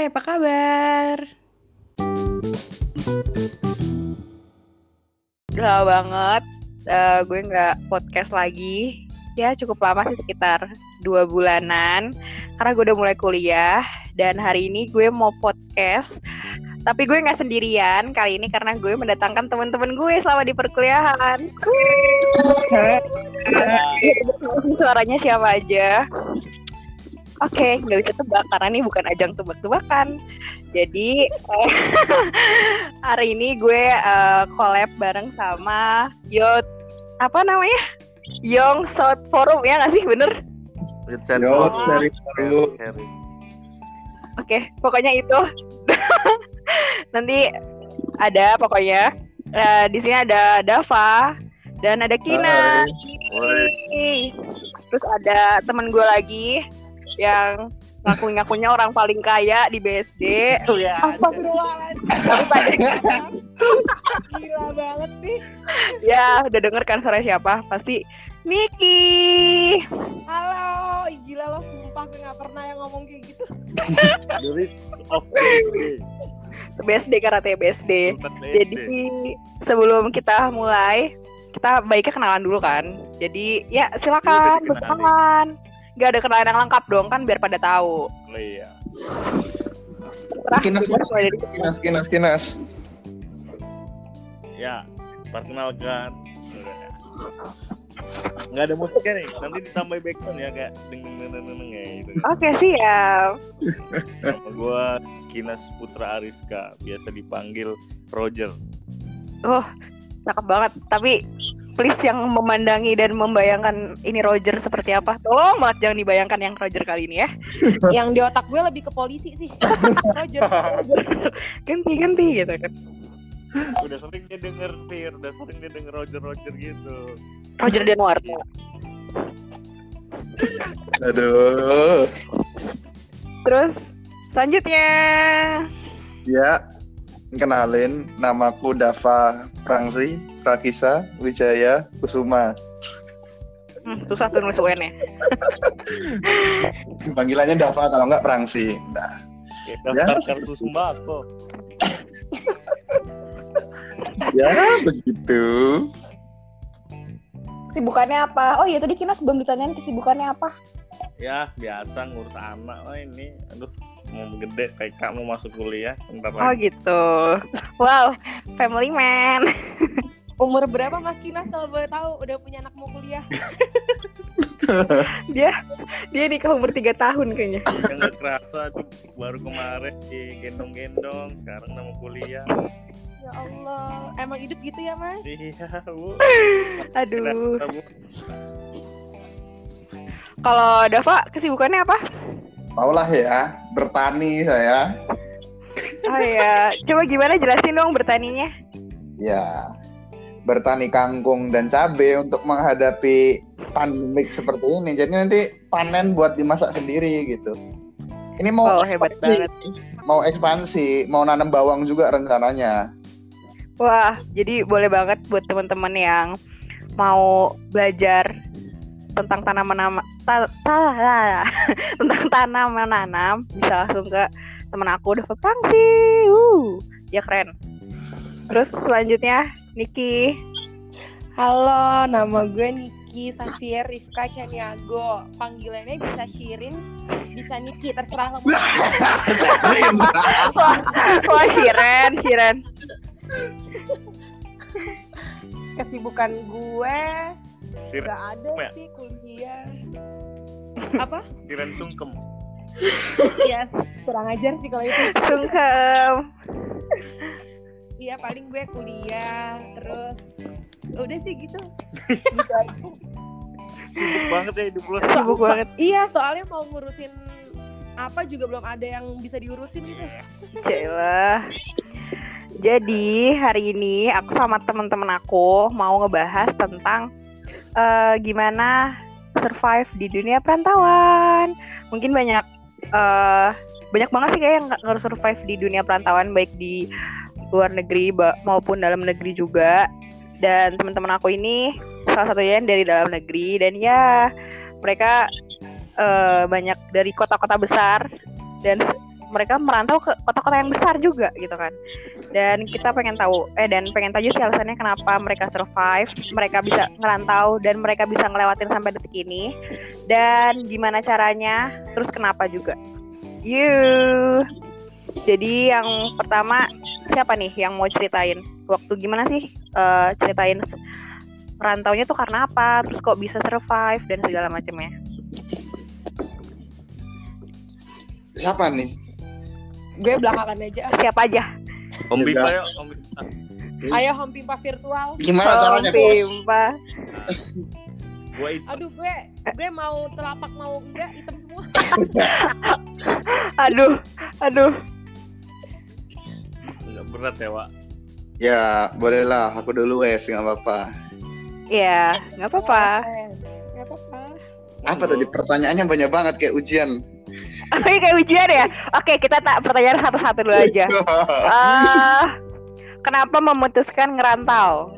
Hai, apa kabar? Udah banget eh, gue nggak podcast lagi. Ya cukup lama sih sekitar dua bulanan. Karena gue udah mulai kuliah dan hari ini gue mau podcast. Tapi gue nggak sendirian kali ini karena gue mendatangkan teman-teman gue selama di perkuliahan. Suaranya siapa aja? Oke, nggak bisa tebak karena ini bukan ajang tebak-tebakan. Jadi eh, hari ini gue eh, collab bareng sama Yot apa namanya? Young South Forum ya nggak sih bener? With Yo, Sandbox. seri baru. Sharing. Oke, pokoknya itu. Nanti ada pokoknya Eh, di sini ada Dava dan ada Kina. Terus ada teman gue lagi yang ngaku-ngakunya orang paling kaya di BSD. Astagfirullahaladzim. Tapi pada Gila banget sih. ya udah denger kan suara siapa? Pasti Niki. Halo, gila lo sumpah gue gak pernah yang ngomong kayak gitu. The Rich of BSD. BSD karate BSD. Jadi sebelum kita mulai, kita baiknya kenalan dulu kan. Jadi ya silakan Iya, berkenalan. Gak ada kenalan yang lengkap dong kan biar pada tahu. Oh, iya. Terah, Kinas, Kinas, kinas, kinas. Ya, perkenalkan. Nggak ada musiknya nih, nanti ditambah backsound ya kayak deng deng deng deng deng ya gitu. Oke siap. Nama gue Kinas Putra Ariska, biasa dipanggil Roger. Oh cakep banget. Tapi please yang memandangi dan membayangkan ini Roger seperti apa. Tolong banget jangan dibayangkan yang Roger kali ini ya. yang di otak gue lebih ke polisi sih. Roger. Ganti-ganti gitu kan. Udah sering dia denger Fir, udah sering dia denger Roger Roger gitu. Roger Denuarta. Aduh. Terus selanjutnya Ya, kenalin namaku Dava Prangsi Prakisa Wijaya Kusuma. hmm, susah tuh nulis UN ya. Panggilannya Dava kalau nggak Prangsi. Nah, Kayak daftar kartu sembako. ya begitu. Kesibukannya apa? Oh iya tadi Kinas belum ditanyain kesibukannya apa. Ya, biasa ngurus anak. Oh ini, aduh, mau gede kayak kamu masuk kuliah bentar Oh lagi. gitu. Wow, family man. Umur berapa Mas Kinas kalau boleh tahu? Udah punya anak mau kuliah? dia dia nikah umur 3 tahun kayaknya. Yang nggak kerasa baru kemarin digendong-gendong, sekarang nama kuliah. Ya Allah. Emang hidup gitu ya Mas? Iya, bu. Aduh. Kalau Dava kesibukannya apa? Taulah ya, bertani saya. Oh ya, coba gimana jelasin dong bertaninya? Ya, bertani kangkung dan cabai untuk menghadapi pandemik seperti ini. Jadi nanti panen buat dimasak sendiri gitu. Ini mau Oh, hebat ekspansi, banget. mau ekspansi, mau nanam bawang juga rencananya. Wah, jadi boleh banget buat teman-teman yang mau belajar tentang tanaman ta, ta- tentang tanam menanam bisa langsung ke temen aku udah Pangsi. Uh, ya keren. Terus selanjutnya Niki. Halo, nama gue Niki Safier Rifka Caniago. Panggilannya bisa Shirin, bisa Niki, terserah lo. mau. Wah, Shiren, Shiren. Kesibukan gue gak ada Ya. sih kuliah. Apa? Kiran sungkem. Iya, kurang ajar sih kalau itu. Sungkem. Iya, paling gue kuliah, terus udah sih gitu. gitu aja. Sibuk banget ya hidup lo. Sibuk so- banget. Iya, soalnya mau ngurusin apa juga belum ada yang bisa diurusin gitu. Cila. Jadi hari ini aku sama teman-teman aku mau ngebahas tentang eh, gimana survive di dunia perantauan. Mungkin banyak eh banyak banget sih kayak yang nggak harus survive di dunia perantauan baik di luar negeri maupun dalam negeri juga. Dan teman-teman aku ini salah satunya yang dari dalam negeri. Dan ya mereka eh, banyak dari kota-kota besar. Dan mereka merantau ke kota-kota yang besar juga gitu kan. Dan kita pengen tahu eh dan pengen tahu sih alasannya kenapa mereka survive mereka bisa ngerantau dan mereka bisa ngelewatin sampai detik ini. Dan gimana caranya terus kenapa juga. You jadi yang pertama siapa nih yang mau ceritain waktu gimana sih eh, ceritain rantaunya tuh karena apa terus kok bisa survive dan segala macamnya Siapa nih? Gue belakangan aja. siapa aja Om yuk, Om Bimba. Ayo home pimpa virtual. Gimana caranya, Bos? Pimpa. Gue Aduh gue gue mau telapak mau enggak hitam semua. aduh aduh berat ya, Wak. Ya, bolehlah. Aku dulu wes, nggak apa-apa. ya nggak apa-apa Gak apa-apa. Apa tadi pertanyaannya banyak banget kayak ujian. Oke kayak ujian ya oke kita tak pertanyaan satu-satu dulu aja Eh, kenapa memutuskan ngerantau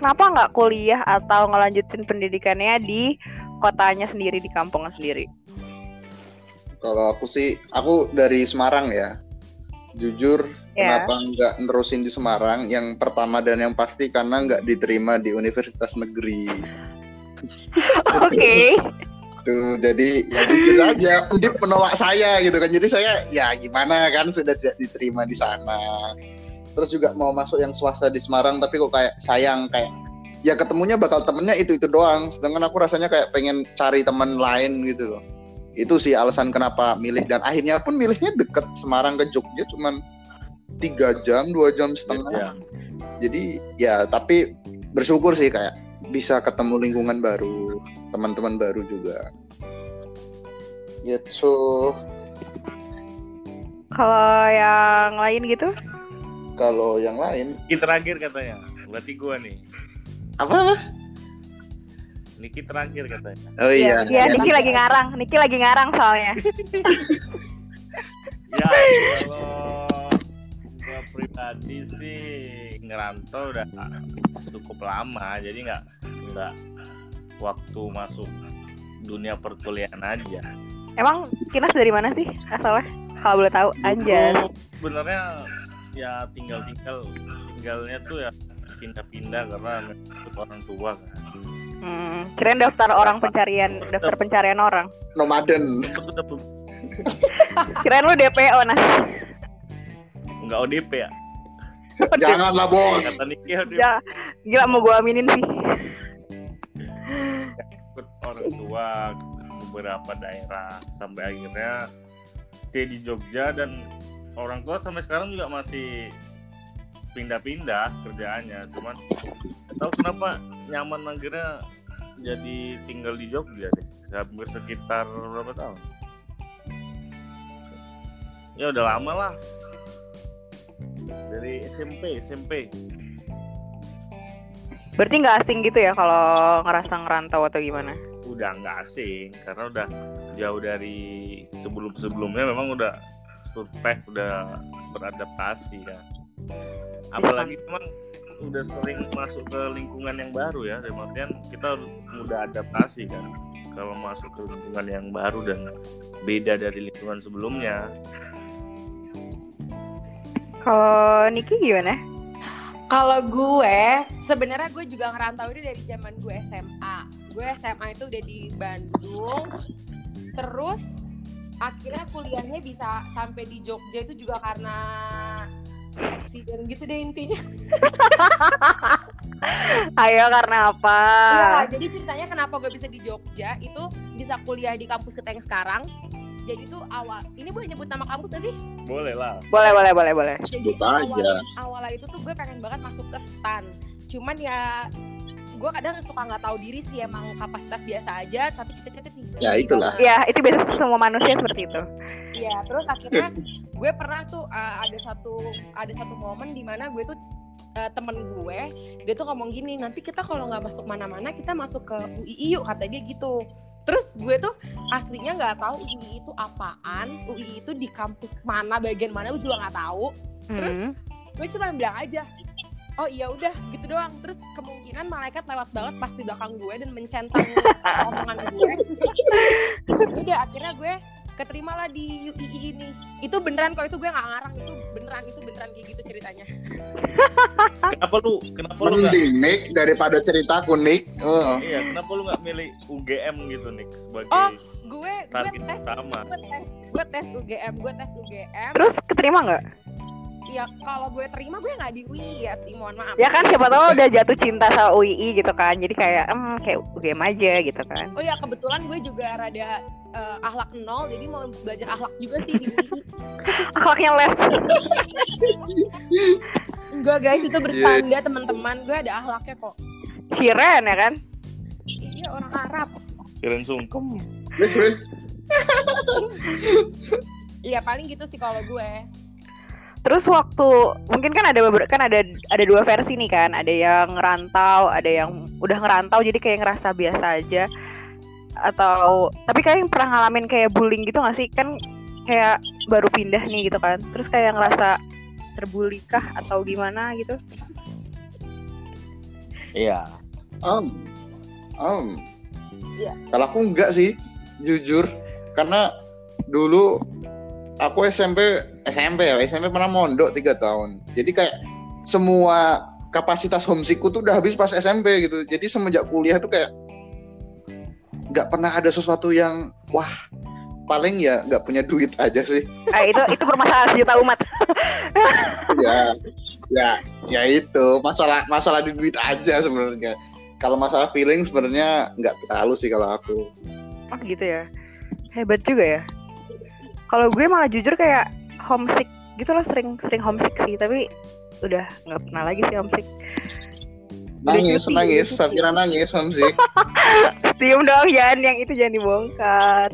kenapa nggak kuliah atau ngelanjutin pendidikannya di kotanya sendiri di kampungnya sendiri Kalau aku sih, aku dari Semarang ya. Jujur, ya kenapa nggak nerusin di Semarang? Yang pertama dan yang pasti karena nggak diterima di universitas negeri. oke Tuh, jadi ya jujur aja, Undip menolak saya gitu kan. Jadi saya ya gimana kan sudah tidak diterima di sana. Terus juga mau masuk yang swasta di Semarang tapi kok kayak sayang kayak ya ketemunya bakal temennya itu itu doang. Sedangkan aku rasanya kayak pengen cari teman lain gitu loh. Itu sih alasan kenapa milih dan akhirnya pun milihnya deket Semarang ke Jogja cuman tiga jam dua jam setengah. Ya. Jadi ya tapi bersyukur sih kayak bisa ketemu lingkungan baru, teman-teman baru juga. Gitu. kalau yang lain gitu Kalau yang lain Niki terakhir katanya. Berarti gue nih. apa? Niki terakhir katanya. Oh iya. Iya, Ya, Niki lagi ngarang Niki lagi ngarang soalnya Ya, kalau gue pribadi sih ngerantau udah cukup lama, jadi nggak nggak waktu masuk dunia perkuliahan aja. emang Kinas dari mana sih asalnya kalau boleh tahu anjas Sebenarnya ya tinggal tinggal tinggalnya tuh ya pindah-pindah karena orang tua kan. Hmm, kirain daftar orang pencarian daftar pencarian orang Nomaden. Kirain lu DPO nah nggak ODP ya? Janganlah bos. Ya gila mau gua aminin sih ikut orang tua ke beberapa daerah sampai akhirnya stay di Jogja dan orang tua sampai sekarang juga masih pindah-pindah kerjaannya. Cuman tahu kenapa nyaman akhirnya jadi tinggal di Jogja deh. Hampir sekitar berapa tahun? Ya udah lama lah. Dari SMP SMP berarti nggak asing gitu ya kalau ngerasa ngerantau atau gimana? Udah nggak asing karena udah jauh dari sebelum sebelumnya memang udah survive udah beradaptasi kan apalagi memang udah sering masuk ke lingkungan yang baru ya dalam artian kita harus mudah adaptasi kan kalau masuk ke lingkungan yang baru dan beda dari lingkungan sebelumnya kalau Niki gimana Kalau gue, sebenarnya gue juga ngerantau ini dari zaman gue SMA. Gue SMA itu udah di Bandung. Terus akhirnya kuliahnya bisa sampai di Jogja itu juga karena accident gitu deh intinya. ayo karena apa Enggak, jadi ceritanya kenapa gue bisa di Jogja itu bisa kuliah di kampus kita yang sekarang. Jadi tuh awal, ini boleh nyebut nama kampus gak sih? boleh lah boleh boleh boleh boleh Jadi Sebut tuh aja. awal, awalnya itu tuh gue pengen banget masuk ke stan. Cuman ya gue kadang suka nggak tahu diri sih emang kapasitas biasa aja tapi cita-cita tinggi. Ya, itulah. ya itu biasa semua manusia seperti itu Iya, terus akhirnya gue pernah tuh uh, ada satu ada satu momen di mana gue tuh uh, temen gue dia tuh ngomong gini nanti kita kalau nggak masuk mana-mana kita masuk ke UI yuk kata dia gitu. Terus gue tuh aslinya nggak tahu UI itu apaan, UI itu di kampus mana bagian mana gue juga nggak tahu. Terus Hmm. gue cuma bilang aja oh iya udah gitu doang terus kemungkinan malaikat lewat banget pas di belakang gue dan mencentang omongan gue udah akhirnya gue keterima lah di UII ini itu beneran kok itu gue nggak ngarang itu beneran itu beneran kayak gitu ceritanya Kenapa lu kenapa lu nggak Mending Nick daripada ceritaku Nick. Oh. iya kenapa lu nggak milih UGM gitu Nick sebagai Oh, gue gue target tes utama? gue tes gue tes UGM gue tes UGM Terus keterima nggak? Ya kalau gue terima gue nggak di UI ya mohon maaf Ya kan siapa tahu udah jatuh cinta sama UII gitu kan. Jadi kayak em kayak UGM aja gitu kan. oh ya kebetulan gue juga rada eh, akhlak nol jadi mau belajar akhlak juga sih di UI Akhlaknya les. enggak guys itu bertanda teman-teman gue ada akhlaknya kok Ciren ya kan? iya orang Arab Kirain sungkem. Iya paling gitu sih kalau gue Terus waktu mungkin kan ada beberapa kan ada ada dua versi nih kan, ada yang ngerantau, ada yang udah ngerantau jadi kayak ngerasa biasa aja atau tapi kayak yang pernah ngalamin kayak bullying gitu gak sih kan kayak baru pindah nih gitu kan terus kayak ngerasa terbully kah atau gimana gitu Iya. Um, um. Iya. Kalau aku enggak sih, jujur, karena dulu aku SMP SMP ya SMP pernah mondok tiga tahun. Jadi kayak semua kapasitas homesickku tuh udah habis pas SMP gitu. Jadi semenjak kuliah tuh kayak nggak pernah ada sesuatu yang wah paling ya nggak punya duit aja sih. ah, itu itu permasalahan sejuta umat ya ya ya itu masalah masalah di duit aja sebenarnya. Kalau masalah feeling sebenarnya nggak terlalu sih kalau aku. oh gitu ya hebat juga ya kalau gue malah jujur kayak homesick gitu loh sering sering homesick sih tapi udah nggak pernah lagi sih homesick Nangis, cuti, nangis. Safira nangis, homesick. Steam dong jangan yang itu jangan dibongkar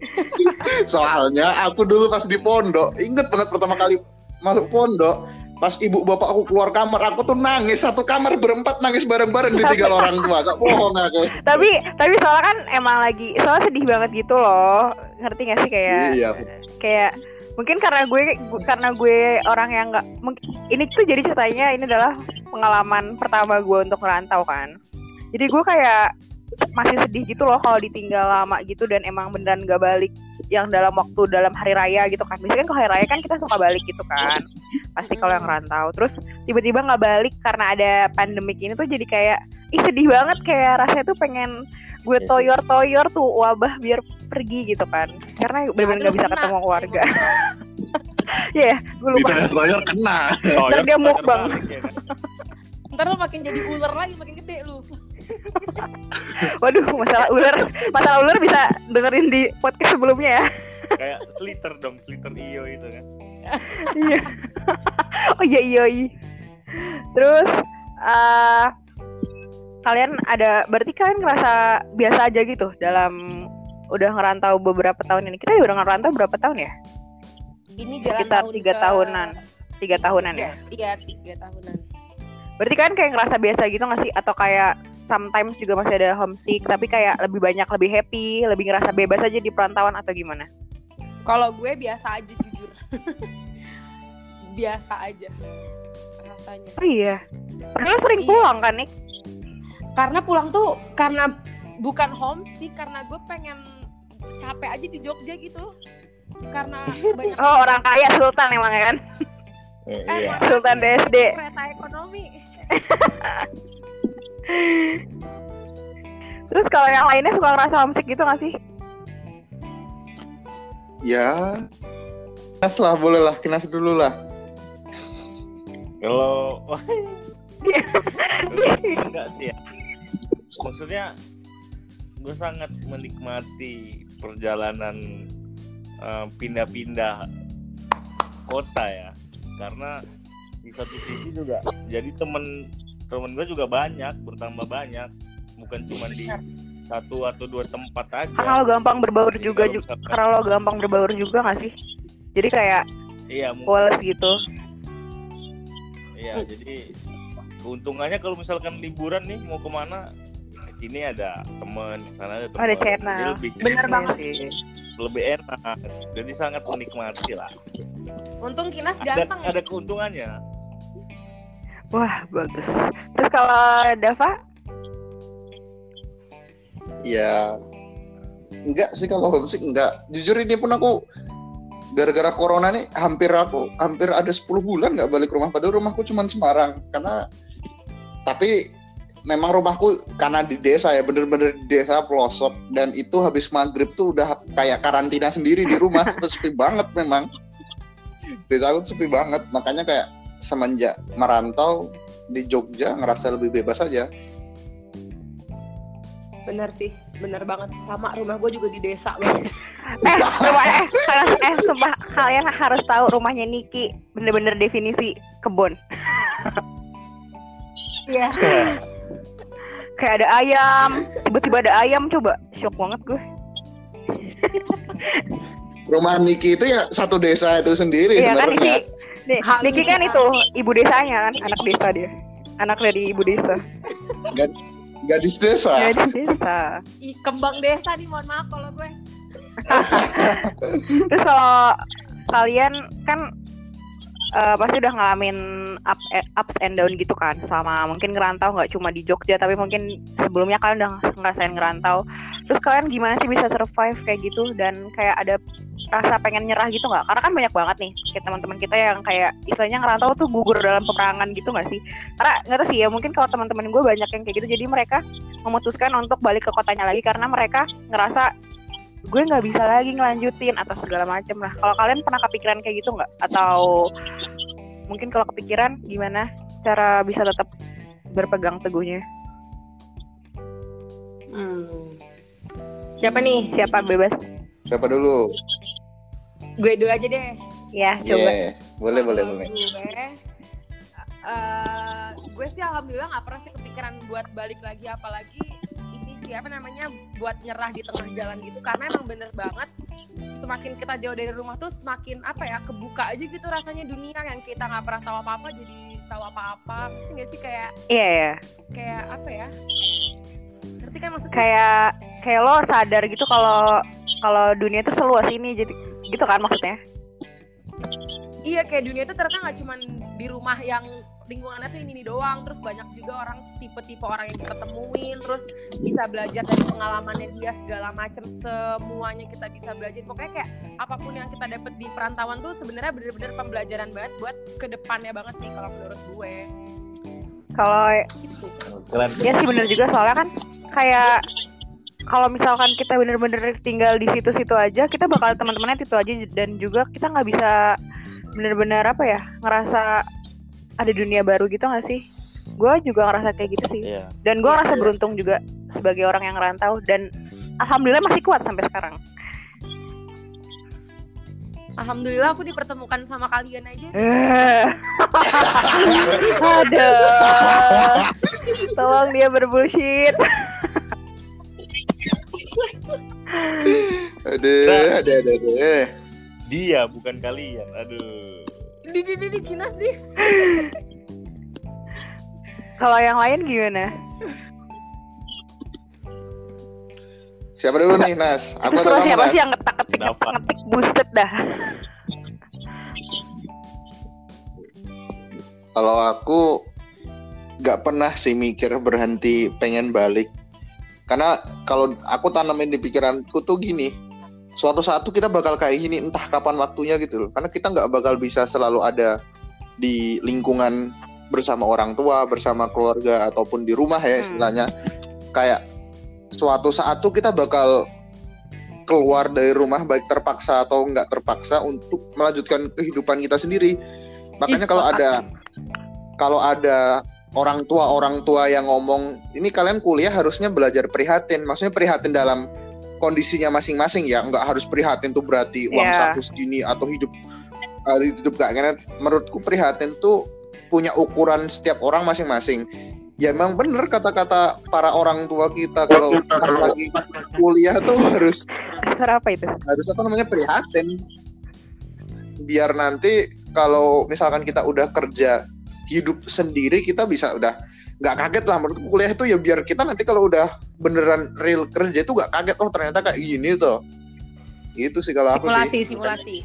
Soalnya aku dulu pas di pondok, inget banget pertama kali masuk pondok, pas ibu bapak aku keluar kamar, aku tuh nangis satu kamar berempat nangis bareng-bareng di tiga orang tua, gak bohong aku. tapi tapi soalnya kan emang lagi soalnya sedih banget gitu loh ngerti gak sih kayak Iya. kayak mungkin karena gue gu- karena gue orang yang nggak ini tuh jadi ceritanya ini adalah pengalaman pertama gue untuk merantau kan. Jadi gue kayak masih sedih gitu loh kalau ditinggal lama gitu dan emang beneran gak balik yang dalam waktu dalam hari raya gitu kan. Biasanya kan kalau hari raya kan kita suka balik gitu kan pasti kalau yang rantau terus tiba-tiba nggak balik karena ada pandemik ini tuh jadi kayak ih sedih banget. Kayak rasanya tuh pengen gue Iya sih. toyor-toyor tuh wabah biar pergi gitu kan karena bener-bener nggak bisa Kena. ketemu keluarga ya gue lupa Toyor kena. Ntar dia mukbang. ya kan? ntar lo makin jadi ular lagi makin gede lu waduh masalah ular masalah ular bisa dengerin di podcast sebelumnya ya Kayak sliter dong, sliter iyo itu kan. Iya. oh iya iya iya. Terus eh kalian ada berarti kalian ngerasa biasa aja gitu dalam udah ngerantau beberapa tahun ini. Kita udah ngerantau berapa tahun ya? ini jalan Sekitar tahun tiga ke- tahunan. Tiga tahunan ya. iya tiga tahunan Berarti kan kayak ngerasa biasa gitu gak sih? Atau kayak sometimes juga masih ada homesick tapi kayak lebih banyak lebih happy, lebih ngerasa bebas aja di perantauan atau gimana? kalau gue biasa aja jujur biasa aja rasanya Oh iya. Padahal sering Iya. pulang kan nih. karena pulang tuh karena bukan homesick karena gue pengen capek aja di Jogja gitu karena banyak Oh orang kaya sultan emang ya kan? Eh, Eh, iya. Sultan BSD. kereta ekonomi Terus kalau yang lainnya suka ngerasa homesick gitu gak sih? Ya. Kinas lah, boleh lah, kinas dulu lah. Kalau enggak sih ya. Maksudnya gue sangat menikmati perjalanan eh, pindah-pindah kota ya, karena di satu sisi juga jadi temen temen gue juga banyak bertambah banyak bukan cuma di satu atau dua tempat aja Karena lo gampang berbaur Jadi juga, kalau ju- misalkan- karena lo gampang berbaur juga gak sih? Jadi kayak iya Wallace gitu. Iya, jadi keuntungannya kalau misalkan liburan nih mau ke mana, ini ada teman, di sana ada teman. Ada channel. Jadi lebih Bener banget. sih. lebih enak. Jadi sangat menikmati lah. untung Kinas Ada ganteng ya ada keuntungannya. Wah bagus. Terus kalau Dava? Ya. enggak sih kalau homesick enggak jujur ini pun aku gara-gara corona nih hampir aku hampir ada 10 bulan nggak balik rumah padahal rumahku cuma Semarang karena tapi memang rumahku karena di desa ya bener-bener di desa pelosok. Dan itu habis maghrib tuh udah kayak karantina sendiri di rumah. Sepi banget memang. Desa aku sepi banget. Makanya kayak semenjak merantau di Jogja ngerasa lebih bebas aja. Bener sih bener banget. Sama rumah gue juga di desa banget eh rumah eh, harus eh sumpah. Kalian harus tahu rumahnya Niki. Bener-bener definisi kebun. Iya. Kayak ada ayam tiba-tiba ada ayam coba. Shock banget gue. Rumah Niki itu ya satu desa itu sendiri iya kan Niki Niki kan itu ibu desanya kan anak desa dia. Anak dari ibu desa. Gadis desa? Gadis desa. Ih, kembang desa nih mohon maaf kalau gue. Terus kalau kalian kan eh, pasti udah ngalamin up, eh, ups and down gitu kan selama mungkin ngerantau nggak cuma di Jogja tapi mungkin sebelumnya kalian udah ngerasain ngerantau. Terus kalian gimana sih bisa survive kayak gitu? Dan kayak ada rasa pengen nyerah gitu nggak? Karena kan banyak banget nih kayak teman-teman kita yang kayak istilahnya ngerantau tuh gugur dalam peperangan gitu nggak sih? Karena nggak tahu sih ya mungkin kalau teman-teman gue banyak yang kayak gitu jadi mereka memutuskan untuk balik ke kotanya lagi karena mereka ngerasa gue nggak bisa lagi ngelanjutin atau segala macem lah. Kalau kalian pernah kepikiran kayak gitu nggak? Atau mungkin kalau kepikiran gimana cara bisa tetap berpegang teguhnya? Hmm. siapa nih? Siapa? Bebas. Siapa dulu? Gue dulu aja deh. Ya Iya, coba boleh boleh. Kalau boleh gue, eh, gue sih alhamdulillah nggak pernah sih kepikiran buat balik lagi apalagi ini sih apa namanya buat nyerah di tengah jalan gitu. Karena emang bener banget semakin kita jauh dari rumah tuh semakin apa ya kebuka aja gitu rasanya dunia yang kita nggak pernah tahu apa apa jadi tahu apa apa nggak sih kayak iya ya kayak apa ya? Ngerti kan maksudnya? Kayak kayak lo sadar gitu kalau kalau dunia itu seluas ini jadi gitu kan maksudnya? Iya kayak dunia itu ternyata nggak cuma di rumah yang lingkungannya tuh ini, ini doang. Terus banyak juga orang tipe-tipe orang yang kita temuin. Terus bisa belajar dari pengalamannya dia segala macam semuanya kita bisa belajar. Pokoknya kayak apa pun yang kita dapat di perantauan tuh sebenarnya bener-bener pembelajaran banget buat ke depannya banget sih kalau menurut gue. Kalau gitu. ya sih bener juga. Soalnya kan kayak kalau misalkan kita bener-bener tinggal di situ-situ aja kita bakal teman-temannya itu aja. Dan juga kita nggak bisa bener-bener apa ya ngerasa ada dunia baru gitu nggak sih gue juga ngerasa kayak gitu sih iya dan gue ngerasa beruntung juga sebagai orang yang ngerantau dan alhamdulillah masih kuat sampai sekarang Alhamdulillah aku dipertemukan sama kalian aja Eh. Aduh. Tolong dia berbullshit. Aduh, ada ada ada. dia bukan kalian aduh di di di di kinas di Kalau yang lain gimana? Siapa dulu nih, Nas? Aku atau siapa sih yang ngetak-ketik Dapat. ngetik buset dah. Kalau aku nggak pernah sih mikir berhenti pengen balik. Karena kalau aku tanamin di pikiranku tuh gini, suatu saat tuh kita bakal kayak gini entah kapan waktunya gitu loh. Karena kita nggak bakal bisa selalu ada di lingkungan bersama orang tua, bersama keluarga ataupun di rumah ya Hmm. istilahnya. Kayak suatu saat tuh kita bakal keluar dari rumah baik terpaksa atau nggak terpaksa untuk melanjutkan kehidupan kita sendiri. Makanya kalau ada kalau ada orang tua orang tua yang ngomong ini kalian kuliah harusnya belajar prihatin, maksudnya prihatin dalam kondisinya masing-masing ya, nggak harus prihatin tuh berarti uang Iya. saku segini atau hidup uh, hidup gak enak. Menurutku prihatin tuh punya ukuran setiap orang masing-masing. Ya emang bener kata-kata para orang tua kita kalau pas lagi kuliah tuh harus apa itu? harus apa namanya prihatin biar nanti kalau misalkan kita udah kerja hidup sendiri kita bisa udah nggak kaget lah menurutku kuliah itu ya biar kita nanti kalau udah beneran real kerja itu nggak kaget oh ternyata kayak gini tuh. Itu sih kalau aku simulasi sih simulasi.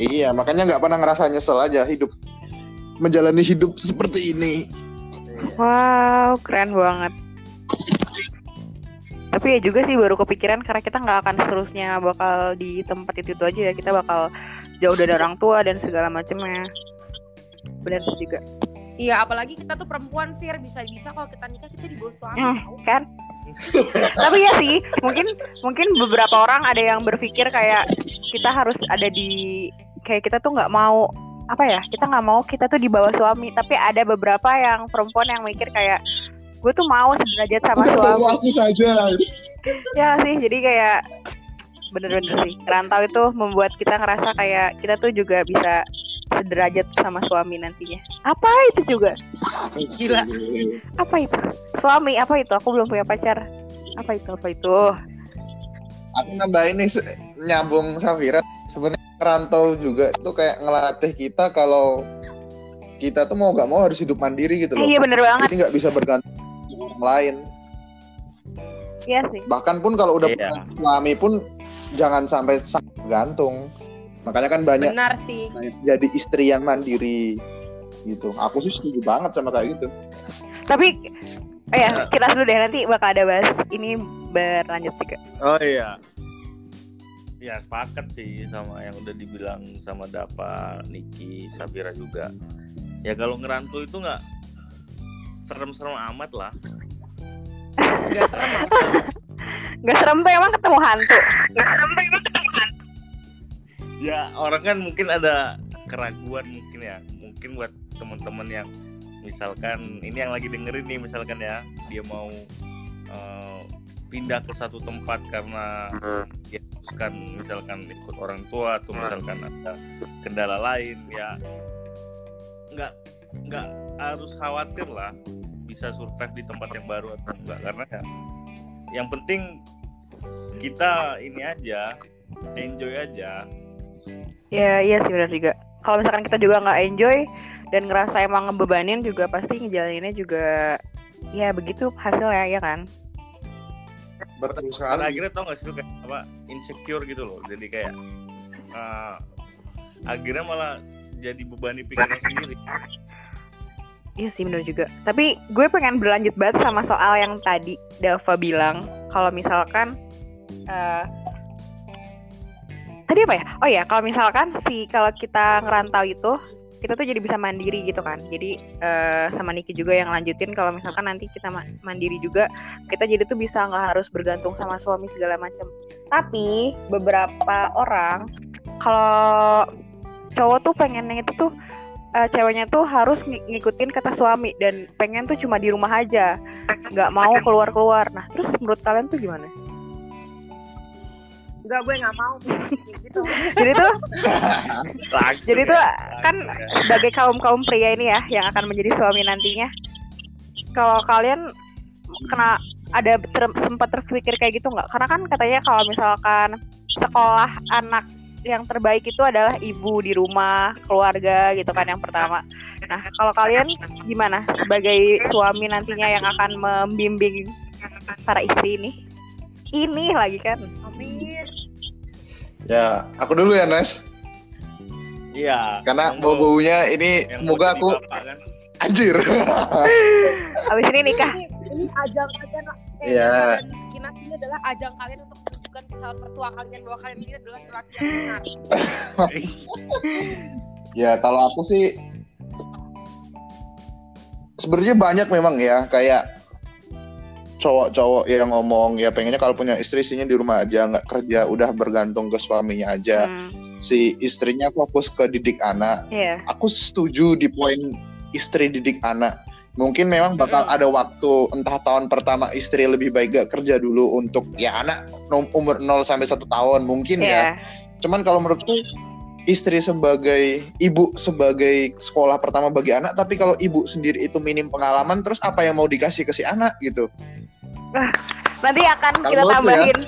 Iya makanya nggak pernah ngerasa nyesel aja hidup menjalani hidup seperti ini. Wow, keren banget. tapi ya juga sih baru kepikiran karena kita nggak akan seterusnya bakal di tempat itu itu aja ya. Kita bakal jauh dari orang tua dan segala macamnya. Benar juga Iya, apalagi kita tuh perempuan, Fir. Bisa-bisa kalau kita nikah kita dibawa suami. Hmm, kan tapi ya sih mungkin mungkin beberapa orang ada yang berpikir kayak kita harus ada di kayak kita tuh nggak mau apa ya kita nggak mau kita tuh di bawah suami tapi ada beberapa yang perempuan yang mikir kayak gue tuh mau sederajat sama suami aku saja. ya sih jadi kayak bener-bener sih rantau itu membuat kita ngerasa kayak kita tuh juga bisa sederajat sama suami nantinya apa itu juga Gila. apa itu suami apa itu aku belum punya pacar apa itu apa itu Aku nambahin nih nyambung Safira. Sebenarnya rantau juga itu kayak ngelatih kita kalau kita tuh mau gak mau harus hidup mandiri gitu loh. iya bener banget Jadi nggak bisa bergantung orang lain. iya sih Bahkan pun kalau udah Iya. punya suami pun jangan sampai sangat bergantung. Makanya kan banyak Benar sih. jadi istri yang mandiri gitu. Aku sih setuju banget sama kayak gitu. tapi oh ya kilas dulu deh nanti bakal ada bahas ini berlanjut juga Oh iya. Ya sepakat sih sama yang udah dibilang sama Dapa, Niki, Sabira juga. Ya kalau ngerantau itu nggak serem-serem amat lah. Gak serem nggak serem tuh emang ketemu hantu Ya orang kan mungkin ada keraguan mungkin ya. Mungkin buat teman-teman yang misalkan ini yang lagi dengerin nih misalkan ya dia mau eh, pindah ke satu tempat karena dia teruskan misalkan ikut orang tua atau misalkan ada kendala lain ya nggak nggak harus khawatir lah bisa survive di tempat yang baru atau enggak karena ya yang penting kita ini aja enjoy aja ya iya sih benar juga. Kalau misalkan kita juga nggak enjoy dan ngerasa emang ngebebanin juga pasti ngejalaninnya juga ya begitu hasilnya ya kan? Betul Pada sekali. akhirnya tau gak sih lu kayak apa insecure gitu loh. Jadi kayak eh, akhirnya malah jadi bebani pikiran sendiri. Iya sih benar juga. Tapi gue pengen berlanjut banget sama soal yang tadi Dava bilang. Kalau misalkan eh tadi apa ya? Oh ya kalau misalkan si kalau kita ngerantau itu kita tuh jadi bisa mandiri gitu kan. Jadi eh sama Niki juga yang lanjutin kalau misalkan nanti kita ma- mandiri juga kita jadi tuh bisa nggak harus bergantung sama suami segala macam. Tapi beberapa orang kalau cowok tuh pengennya itu tuh eh, ceweknya tuh harus ng- ngikutin kata suami dan pengen tuh cuma di rumah aja nggak mau keluar keluar nah terus menurut kalian tuh gimana Enggak, gue gak mau. gitu. jadi tuh Langsung Jadi ya, tuh langsung kan ya. sebagai kaum kaum pria ini ya yang akan menjadi suami nantinya kalau kalian kena ada ter- sempat terpikir kayak gitu nggak karena kan katanya kalau misalkan sekolah anak yang terbaik itu adalah ibu di rumah keluarga gitu kan yang pertama nah kalau kalian gimana sebagai suami nantinya yang akan membimbing para istri ini ini lagi kan amin Ya, aku dulu ya Nes. iya Karena bau-baunya ini semoga aku bapak kan. anjir. abis ini nikah Ini, ini ajang kalian eh, Iya. Kinat ini adalah ajang kalian untuk menunjukkan calon mertua kalian bahwa kalian ini adalah laki yang benar. ya kalau aku sih sebenarnya banyak memang ya kayak cowok-cowok yang ngomong ya pengennya kalau punya istri istrinya di rumah aja nggak kerja udah bergantung ke suaminya aja. Hmm, si istrinya fokus ke didik anak. Iya. Aku setuju di poin istri didik anak. Mungkin memang bakal Mm-mm. ada waktu entah tahun pertama istri lebih baik gak kerja dulu untuk ya anak umur 0 sampai 1 tahun mungkin iya. Ya cuman kalau menurutku istri sebagai ibu sebagai sekolah pertama bagi anak tapi kalau ibu sendiri itu minim pengalaman terus apa yang mau dikasih ke si anak gitu Nanti akan Kalau kita ya? tambahin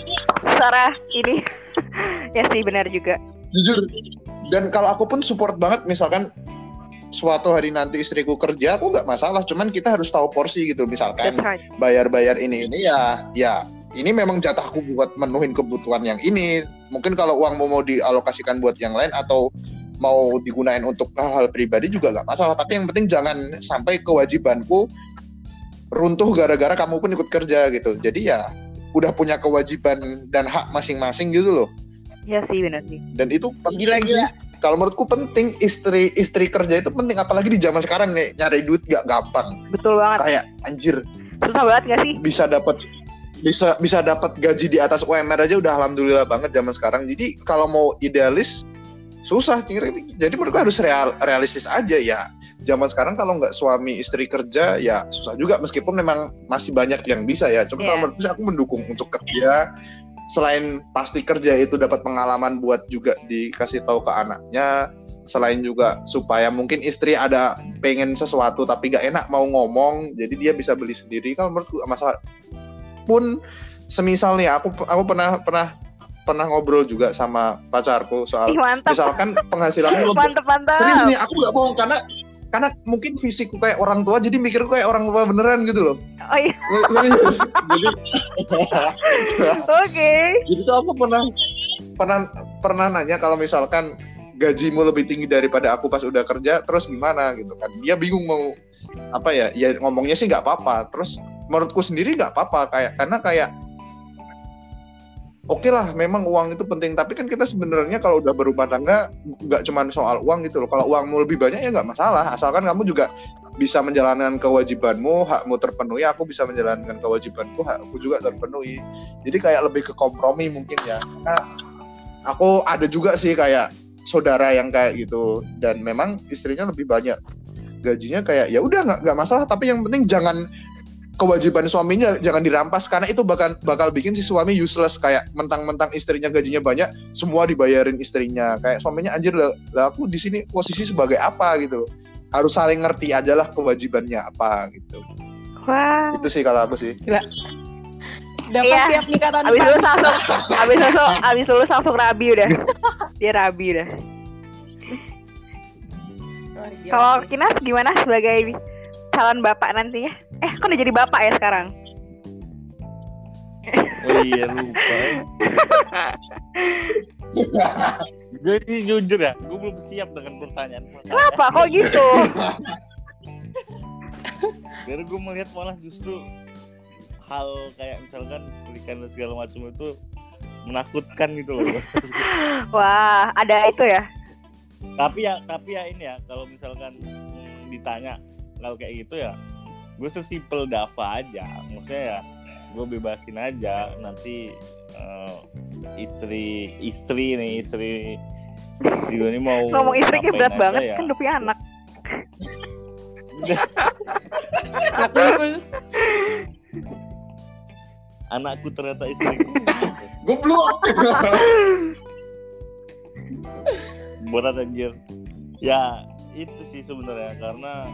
suara ini. ya sih benar juga. jujur dan kalau aku pun support banget misalkan suatu hari nanti istriku kerja aku nggak masalah cuman kita harus tahu porsi gitu misalkan right. bayar-bayar ini ini ya ya ini memang jatahku buat menuhin kebutuhan yang ini mungkin kalau uang mau mau dialokasikan buat yang lain atau mau digunain untuk hal-hal pribadi juga nggak masalah tapi yang penting jangan sampai kewajibanku runtuh gara-gara kamu pun ikut kerja gitu jadi ya udah punya kewajiban dan hak masing-masing gitu loh Iya sih benar sih. dan itu Gila, gila. kalau menurutku penting istri istri kerja itu penting apalagi di zaman sekarang nih nyari duit gak gampang Betul banget. kayak anjir Susah banget gak sih? bisa dapat bisa bisa dapat gaji di atas UMR aja udah alhamdulillah banget zaman sekarang jadi kalau mau idealis susah jadi menurutku harus real, realistis aja ya zaman sekarang kalau nggak suami istri kerja ya susah juga meskipun memang masih banyak yang bisa ya cuma Iya. kalau sih aku mendukung untuk kerja selain pasti kerja itu dapat pengalaman buat juga dikasih tahu ke anaknya selain juga supaya mungkin istri ada pengen sesuatu tapi gak enak mau ngomong jadi dia bisa beli sendiri kalau menurutku masalah pun semisal nih aku aku pernah pernah pernah ngobrol juga sama pacarku soal Ih mantap. misalkan penghasilanku Mantap mantap. serius nih aku nggak bohong karena karena mungkin fisikku kayak orang tua jadi mikirku kayak orang tua beneran gitu loh. Oh iya. serius. Jadi Oke. jadi tuh aku pernah pernah pernah nanya kalau misalkan gajimu lebih tinggi daripada aku pas udah kerja terus gimana gitu kan? Dia bingung mau apa ya? Ya ngomongnya sih nggak apa-apa. Terus menurutku sendiri nggak apa-apa kayak karena kayak oke lah memang uang itu penting. Tapi kan kita sebenarnya kalau udah berumah tangga nggak cuma soal uang gitu loh. Kalau uangmu lebih banyak ya nggak masalah. Asalkan kamu juga bisa menjalankan kewajibanmu hakmu terpenuhi aku bisa menjalankan kewajibanku hakku juga terpenuhi. Jadi kayak lebih ke kompromi mungkin ya. Karena aku ada juga sih kayak saudara yang kayak gitu. Dan memang istrinya lebih banyak. Gajinya kayak ya udah nggak masalah. Tapi yang penting jangan kewajiban suaminya jangan dirampas karena itu bakal bakal bikin si suami useless kayak mentang-mentang istrinya gajinya banyak semua dibayarin istrinya kayak suaminya anjir lah, lah aku di sini posisi sebagai apa gitu loh harus saling ngerti aja lah kewajibannya apa gitu Wah. itu sih kalau aku sih Dapat Iya. siap nikah tahun Abis depan. lulus langsung, abis lulus, abis lulus langsung rabi udah. Dia rabi udah. Gila Kalau. Kinas gimana sebagai calon bapak nantinya? Eh, kan udah jadi bapak ya sekarang? Oh iya lupa. gue ini jujur ya, gue belum siap dengan pertanyaan. Kenapa? Kok gitu? Karena gue melihat malah justru hal kayak misalkan pernikahan dan segala macam itu menakutkan gitu loh. Wah, ada itu ya? tapi ya tapi ya ini ya kalau misalkan hmm, ditanya kalau kayak gitu ya gue sesimpel Dava aja maksudnya ya gue bebasin aja nanti eh, istri istri nih istri istri gue ini mau Ngomong istri kayak berat banget, ya. kan udah punya anak. Aku anakku ternyata istriku goblok berat anjir ya itu sih sebenarnya karena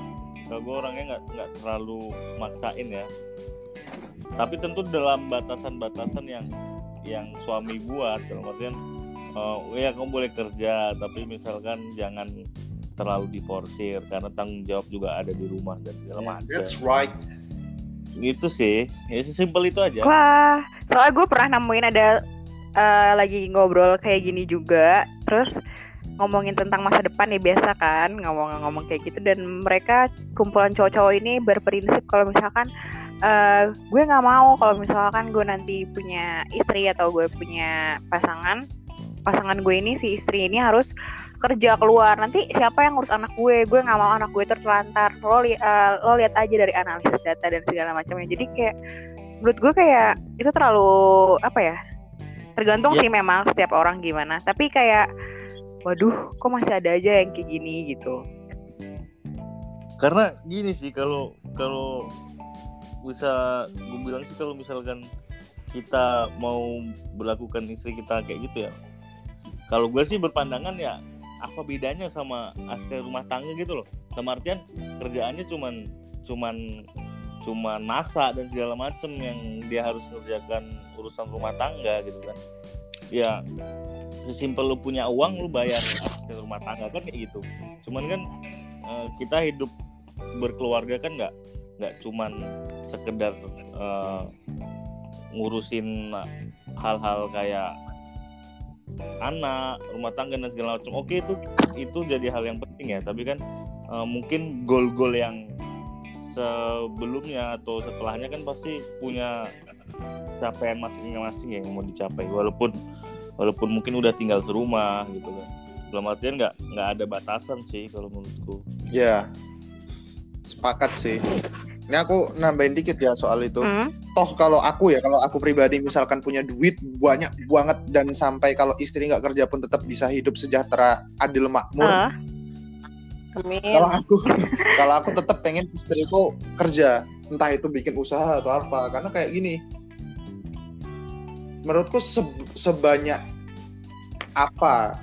kalau gue orangnya nggak nggak terlalu maksain ya. Tapi tentu dalam batasan-batasan yang yang suami buat dalam artian eh, ya kamu boleh kerja tapi misalkan jangan terlalu diforsir karena tanggung jawab juga ada di rumah dan segala macam. that's right. Gitu sih. Ya sesimpel itu aja. Wah, soalnya gue pernah nemuin ada eh, lagi ngobrol kayak gini juga, terus ngomongin tentang masa depan ya biasa kan ngomong-ngomong kayak gitu. Dan mereka kumpulan cowok-cowok ini berprinsip kalau misalkan eh, gue nggak mau kalau misalkan gue nanti punya istri atau gue punya pasangan pasangan gue ini si istri ini harus kerja keluar. Nanti siapa yang ngurus anak gue? Gue nggak mau anak gue terlantar. Lo li- eh, lo lihat aja dari analisis data dan segala macamnya. Jadi kayak menurut gue kayak itu terlalu apa ya tergantung Ya. sih memang setiap orang gimana. Tapi kayak waduh kok masih ada aja yang kayak gini? Gitu. Karena gini sih kalau kalau bisa gue bilang sih kalau misalkan kita mau berlakukan istri kita kayak gitu ya kalau gue sih berpandangan ya apa bedanya sama asli rumah tangga gitu loh? Sama artian kerjaannya cuman cuman cuman masak dan segala macem yang dia harus mengerjakan urusan rumah tangga gitu kan. Ya sesimpel lu punya uang lu bayar asli rumah tangga kan kayak gitu. Cuman kan eh, kita hidup berkeluarga kan nggak nggak cuman sekedar eh, ngurusin hal-hal kayak anak rumah tangga dan segala macam. Oke itu itu jadi hal yang penting ya. Tapi kan eh, mungkin goal-goal yang sebelumnya atau setelahnya kan pasti punya capaian masing-masing ya yang mau dicapai. Walaupun walaupun mungkin udah tinggal serumah gitu kan dalam artian nggak nggak ada batasan sih kalau menurutku Ya, sepakat sih. Ini aku nambahin dikit ya soal itu. Hmm. Toh kalau aku ya, kalau aku pribadi misalkan punya duit banyak banget dan sampai kalau istri nggak kerja pun tetap bisa hidup sejahtera, adil makmur. Ah. Amin. Kalau aku, kalau aku tetap pengen istriku kerja, entah itu bikin usaha atau apa. Karena kayak gini, menurutku se- sebanyak apa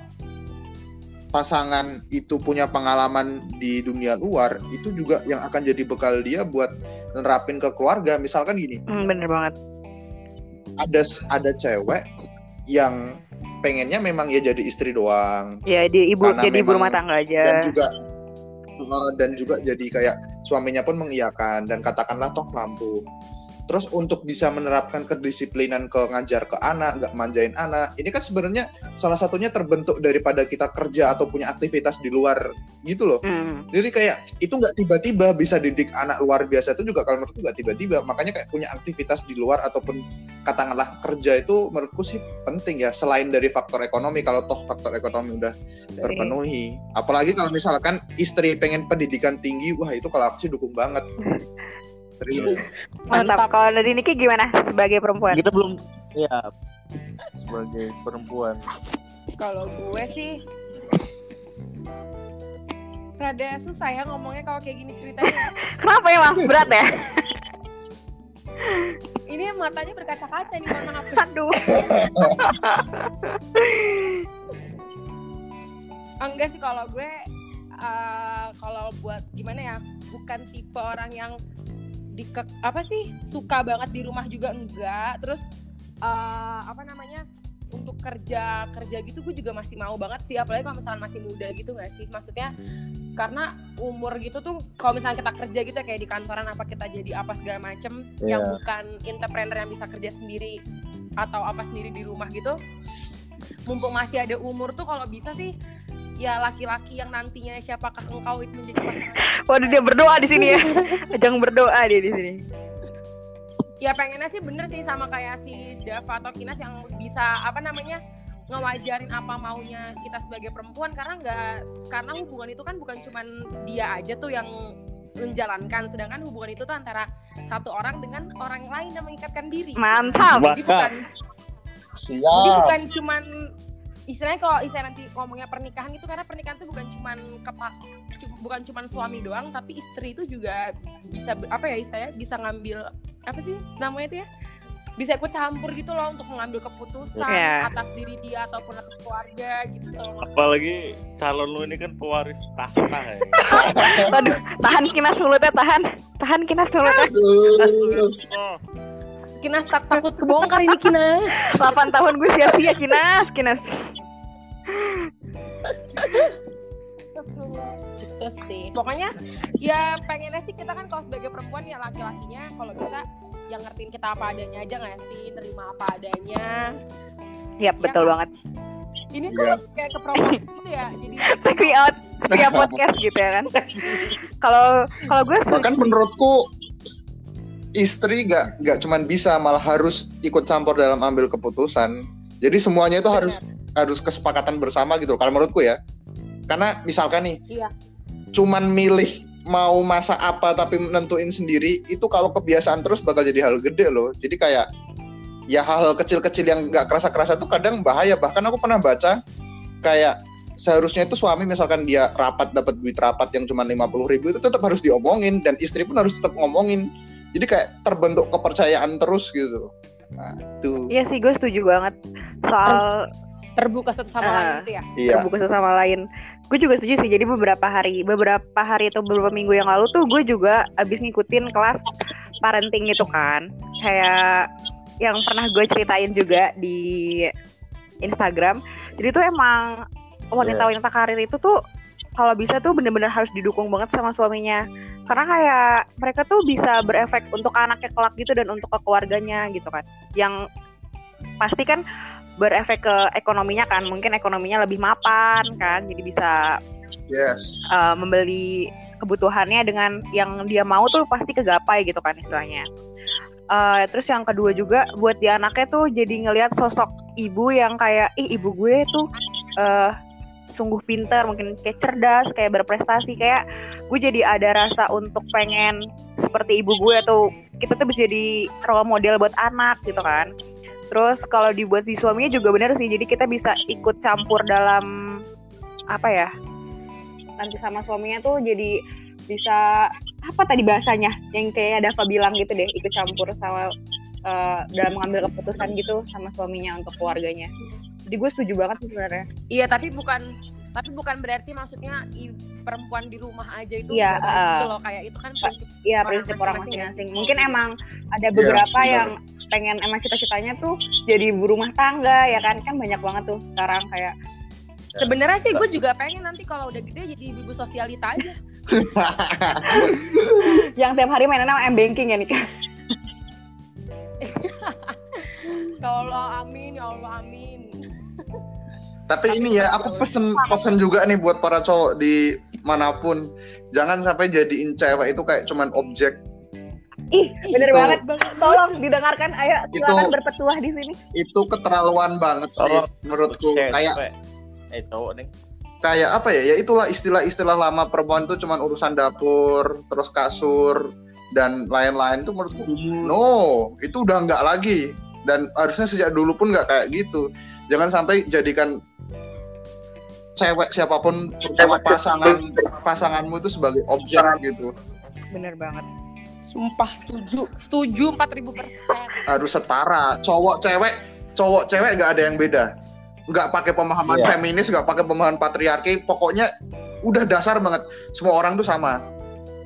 pasangan itu punya pengalaman di dunia luar, itu juga yang akan jadi bekal dia buat nerapin ke keluarga. Misalkan gini, Hmm, bener banget. ada ada cewek yang pengennya memang ya jadi istri doang, Ya di ibu jadi ibu rumah tangga dan aja. juga uh, dan juga jadi kayak suaminya pun mengiyakan dan katakanlah toh mampu terus untuk bisa menerapkan kedisiplinan ke ngajar ke anak nggak manjain anak ini kan sebenarnya salah satunya terbentuk daripada kita kerja atau punya aktivitas di luar gitu loh Hmm. jadi kayak itu nggak tiba-tiba bisa didik anak luar biasa itu juga kalau menurutku nggak tiba-tiba makanya kayak punya aktivitas di luar ataupun katakanlah kerja itu menurutku sih penting ya selain dari faktor ekonomi kalau toh faktor ekonomi udah terpenuhi. Apalagi kalau misalkan istri pengen pendidikan tinggi, wah itu kalau aku sih dukung banget. Serius. Mantap. Mantap. Kalau dari Niki gimana sebagai perempuan? kita belum ya sebagai perempuan Kalau gue sih rada susah ya ngomongnya kalau kayak gini ceritanya. Kenapa emang berat ya? Ini matanya berkaca-kaca nih, mohon maaf. Aduh. Enggak sih kalau gue eh, kalau buat gimana ya, bukan tipe orang yang di apa sih suka banget di rumah juga enggak. Terus eh, apa namanya? untuk kerja kerja gitu gue juga masih mau banget sih apalagi kalau misalnya masih muda gitu nggak sih maksudnya karena umur gitu tuh kalau misalnya kita kerja gitu ya, kayak di kantoran apa kita jadi apa segala macem yang Iya. bukan entrepreneur yang bisa kerja sendiri atau apa sendiri di rumah gitu mumpung masih ada umur tuh kalau bisa sih ya laki-laki yang nantinya siapakah engkau itu menjadi pasangan Waduh dia berdoa di sini ya. Ajang berdoa dia di sini. ya pengennya sih bener sih sama kayak si Dava atau Kinas yang bisa apa namanya ngewajarin apa maunya kita sebagai perempuan karena nggak karena hubungan itu kan bukan cuman dia aja tuh yang menjalankan sedangkan hubungan itu tuh antara satu orang dengan orang lain yang mengikatkan diri Mantap. jadi bukan jadi Siap. bukan cuman istilahnya kalau istilah nanti ngomongnya pernikahan itu karena pernikahan itu bukan cuman kepak bukan cuman suami doang tapi istri itu juga bisa apa ya istilahnya bisa ngambil apa sih namanya itu ya bisa ikut campur gitu loh untuk mengambil keputusan Iya. atas diri dia ataupun atas keluarga gitu loh. apalagi calon lu ini kan pewaris tahta ya Waduh, tahan kinas mulutnya tahan. Tahan kinas mulutnya. Aduh. oh, Kinas tak takut kebongkar ini Kinas 8 tahun gue sia-sia kinas, kinas. gitu sih pokoknya ya pengennya sih kita kan kalau sebagai perempuan ya laki-lakinya kalau bisa yang ngertiin kita apa adanya aja nggak sih nerima apa adanya Yap, betul kan? banget. ini tuh Iya. kayak ke promosi gitu ya jadi Take me out via podcast gitu ya kan. Kalau kalau gue Bahkan menurutku istri nggak nggak cuman bisa malah harus ikut campur dalam ambil keputusan. Jadi semuanya itu harus harus kesepakatan bersama gitu. Kalau menurutku ya. Karena misalkan nih, Iya. cuman milih mau masak apa tapi nentuin sendiri itu kalau kebiasaan terus bakal jadi hal gede loh. Jadi kayak ya hal-hal kecil-kecil yang nggak kerasa-kerasa tuh kadang bahaya. Bahkan aku pernah baca kayak seharusnya itu suami misalkan dia rapat dapat duit rapat yang cuma 50.000 ribu itu tetap harus diomongin dan istri pun harus tetap ngomongin. Jadi kayak terbentuk kepercayaan terus gitu. Nah, itu. Iya sih gue setuju banget soal terbuka satu sama Ah. lain gitu ya Iya. terbuka satu sama lain. Gue juga setuju sih. Jadi beberapa hari, beberapa hari atau beberapa minggu yang lalu tuh gue juga abis ngikutin kelas parenting gitu kan. Kayak yang pernah gue ceritain juga di Instagram. Jadi tuh emang wanita-wanita karir itu tuh kalau bisa tuh bener-bener harus didukung banget sama suaminya. Karena kayak mereka tuh bisa berefek untuk anaknya kelak gitu dan untuk ke keluarganya gitu kan. Yang pasti kan berefek ke ekonominya kan. Mungkin ekonominya lebih mapan kan. Jadi bisa Yes. uh, membeli kebutuhannya dengan yang dia mau tuh pasti kegapai gitu kan istilahnya. Eh, terus yang kedua juga buat di anaknya tuh jadi ngelihat sosok ibu yang kayak ih ibu gue tuh eh sungguh pintar mungkin kayak cerdas kayak berprestasi kayak gue jadi ada rasa untuk pengen seperti ibu gue atau kita tuh bisa jadi role model buat anak gitu kan. Terus kalau dibuat di suaminya juga bener sih jadi kita bisa ikut campur dalam apa ya nanti sama suaminya tuh jadi bisa apa tadi bahasanya yang kayak Dava bilang gitu deh ikut campur sama eh, dalam mengambil keputusan gitu sama suaminya untuk keluarganya jadi gue setuju banget sih sebenarnya Iya, tapi bukan tapi bukan berarti maksudnya i- perempuan di rumah aja itu Iya, nggak baik gitu uh, loh kayak itu kan prinsip Iya Orang prinsip orang masing-masing ya. masing-masing. Mungkin emang ada beberapa benar. yang pengen emang cita-citanya tuh jadi ibu rumah tangga ya kan kan banyak banget tuh sekarang kayak sebenarnya sih gue juga pengen nanti kalau udah gede jadi ibu sosialita aja yang tiap hari mainan sama m banking ya nih kan. ya Allah amin ya Allah amin Tapi ini ya, aku pesen pesen juga nih buat para cowok di mana pun, jangan sampai jadiin cewek itu kayak cuman objek. Ih bener Itu- banget. Tolong didengarkan. Ayo silakan Itu- berpetuah di sini. Itu keterlaluan banget sih Tolong. menurutku. Cewek, Kayak eh cowok nih kayak apa ya? Ya itulah istilah-istilah lama perempuan itu cuman urusan dapur, terus kasur dan lain-lain itu menurutku no, itu udah nggak lagi. Dan harusnya sejak dulu pun nggak kayak gitu. Jangan sampai jadikan cewek siapa pun terutama pasangan pasanganmu itu sebagai objek gitu. Bener banget. sumpah setuju setuju 4000 persen harus setara cowok cewek cowok cewek nggak ada yang beda nggak pakai pemahaman Iya. feminis nggak pakai pemahaman patriarki pokoknya udah dasar banget semua orang tuh sama